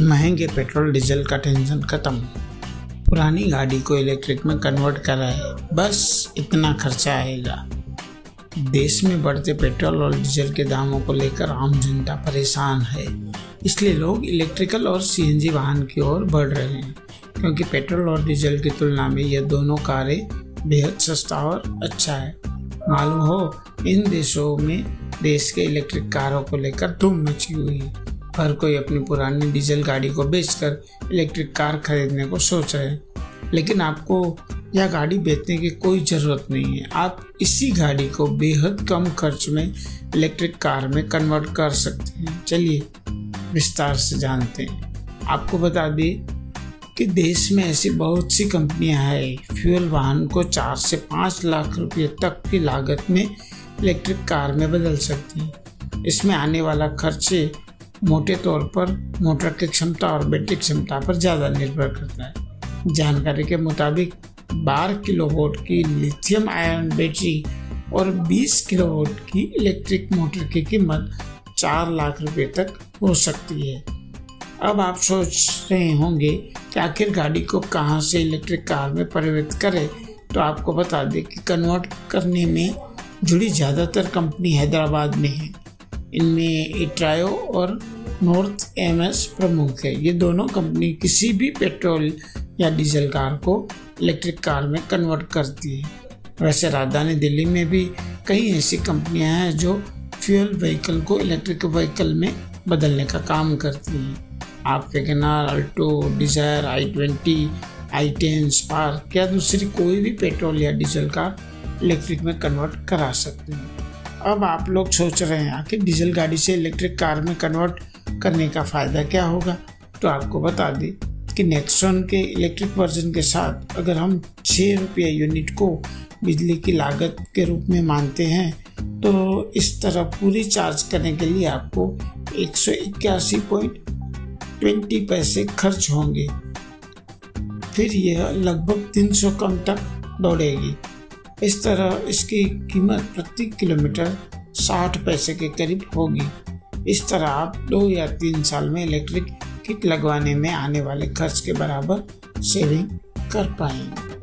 महँगे petrol, diesel का tension खत्म। पुरानी गाड़ी को इलेक्ट्रिक में कन्वर्ट कराए, बस इतना खर्चा आएगा। देश में बढ़ते पेट्रोल और डीजल के दामों को लेकर आम जनता परेशान है। इसलिए लोग इलेक्ट्रिकल और सीएनजी वाहन की ओर बढ़ रहे हैं, क्योंकि पेट्रोल और डीजल की तुलना में यह दोनों कारें बेहद सस्ता और अच्छा है। मालूम हो, इन देशों में देश के इलेक्ट्रिक कारों को लेकर धूम मची हुई है। हर कोई अपनी पुरानी डीजल गाड़ी को बेचकर इलेक्ट्रिक कार खरीदने को सोच रहे हैं। लेकिन आपको यह गाड़ी बेचने की कोई ज़रूरत नहीं है। आप इसी गाड़ी को बेहद कम खर्च में इलेक्ट्रिक कार में कन्वर्ट कर सकते हैं। चलिए विस्तार से जानते हैं। आपको बता दें कि देश में ऐसी बहुत सी कंपनियाँ हैं। फ्यूल वाहन को चार से पाँच लाख रुपये तक की लागत में इलेक्ट्रिक कार में बदल सकती हैं। इसमें आने वाला खर्चे मोटे तौर पर मोटर की क्षमता और बैटरी क्षमता पर ज़्यादा निर्भर करता है। जानकारी के मुताबिक 12 किलोवाट की लिथियम आयन बैटरी और 20 किलोवाट की इलेक्ट्रिक मोटर की कीमत 4 लाख रुपए तक हो सकती है। अब आप सोच रहे होंगे कि आखिर गाड़ी को कहाँ से इलेक्ट्रिक कार में परिवर्तित करें? तो आपको बता दें कि कन्वर्ट करने में जुड़ी ज़्यादातर कंपनी हैदराबाद में है। इनमें इट्रायो और नॉर्थ एम एस प्रमुख है। ये दोनों कंपनी किसी भी पेट्रोल या डीजल कार को इलेक्ट्रिक कार में कन्वर्ट करती है। वैसे राजधानी दिल्ली में भी कई ऐसी कंपनियाँ हैं जो फ्यूल व्हीकल को इलेक्ट्रिक व्हीकल में बदलने का काम करती हैं। आप WagonR, Alto, Dzire, i twenty, i ten, Spark या दूसरी कोई भी पेट्रोल या डीजल कार इलेक्ट्रिक में कन्वर्ट करा सकते हैं। अब आप लोग सोच रहे हैं आखिर डीजल गाड़ी से इलेक्ट्रिक कार में कन्वर्ट करने का फ़ायदा क्या होगा? तो आपको बता दें कि नेक्सॉन के इलेक्ट्रिक वर्जन के साथ अगर हम छः रुपये यूनिट को बिजली की लागत के रूप में मानते हैं तो इस तरह पूरी चार्ज करने के लिए आपको एक सौ इक्यासी पॉइंट ट्वेंटी पैसे खर्च होंगे। फिर यह लगभग तीन सौ कम तक दौड़ेगी। इस तरह इसकी कीमत प्रति किलोमीटर साठ पैसे के करीब होगी। इस तरह आप दो या तीन साल में इलेक्ट्रिक किट लगवाने में आने वाले खर्च के बराबर सेविंग कर पाएँगे।